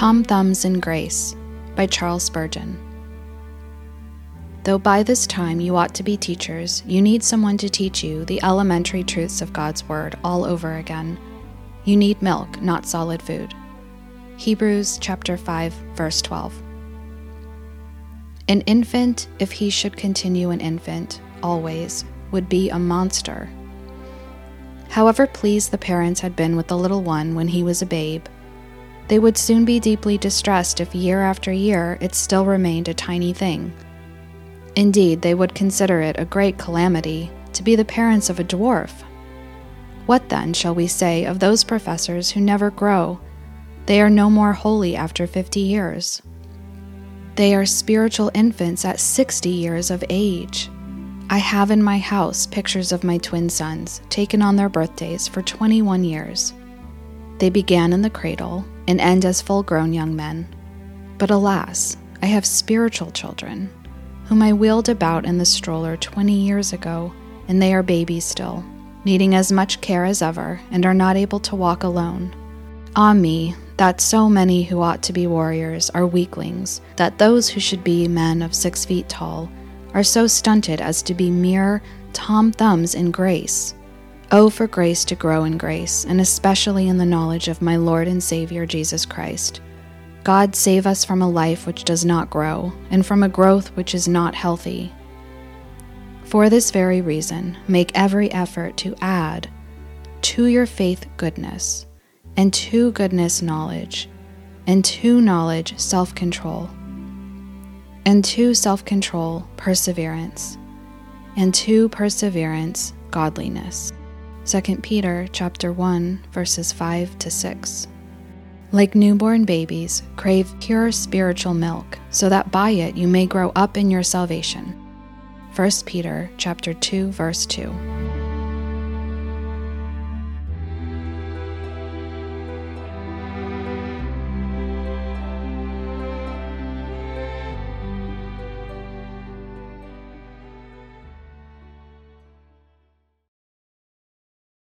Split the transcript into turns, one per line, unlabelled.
Tom Thumbs in Grace by Charles Spurgeon. Though by this time you ought to be teachers, you need someone to teach you the elementary truths of God's Word all over again. You need milk, not solid food. Hebrews chapter 5, verse 12. An infant, if he should continue an infant, always, would be a monster. However pleased the parents had been with the little one when he was a babe, they would soon be deeply distressed if year after year it still remained a tiny thing. Indeed, they would consider it a great calamity to be the parents of a dwarf. What then shall we say of those professors who never grow? They are no more holy after fifty years. They are spiritual infants at sixty years of age. I have in my house pictures of my twin sons, taken on their birthdays for 21 years. They began in the cradle and end as full grown young men. But alas, I have spiritual children, whom I wheeled about in the stroller 20 years ago, and they are babies still, needing as much care as ever, and are not able to walk alone. Ah, me, that so many who ought to be warriors are weaklings, that those who should be men of six feet tall are so stunted as to be mere Tom Thumbs in grace. Oh, for grace to grow in grace, and especially in the knowledge of my Lord and Savior Jesus Christ. God save us from a life which does not grow, and from a growth which is not healthy. For this very reason, make every effort to add to your faith goodness, and to goodness knowledge, and to knowledge self control, and to self control perseverance, and to perseverance godliness 2 Peter chapter 1 verses 5 to 6. Like newborn babies, crave pure spiritual milk, so that by it you may grow up in your salvation. 1 Peter chapter 2 verse 2.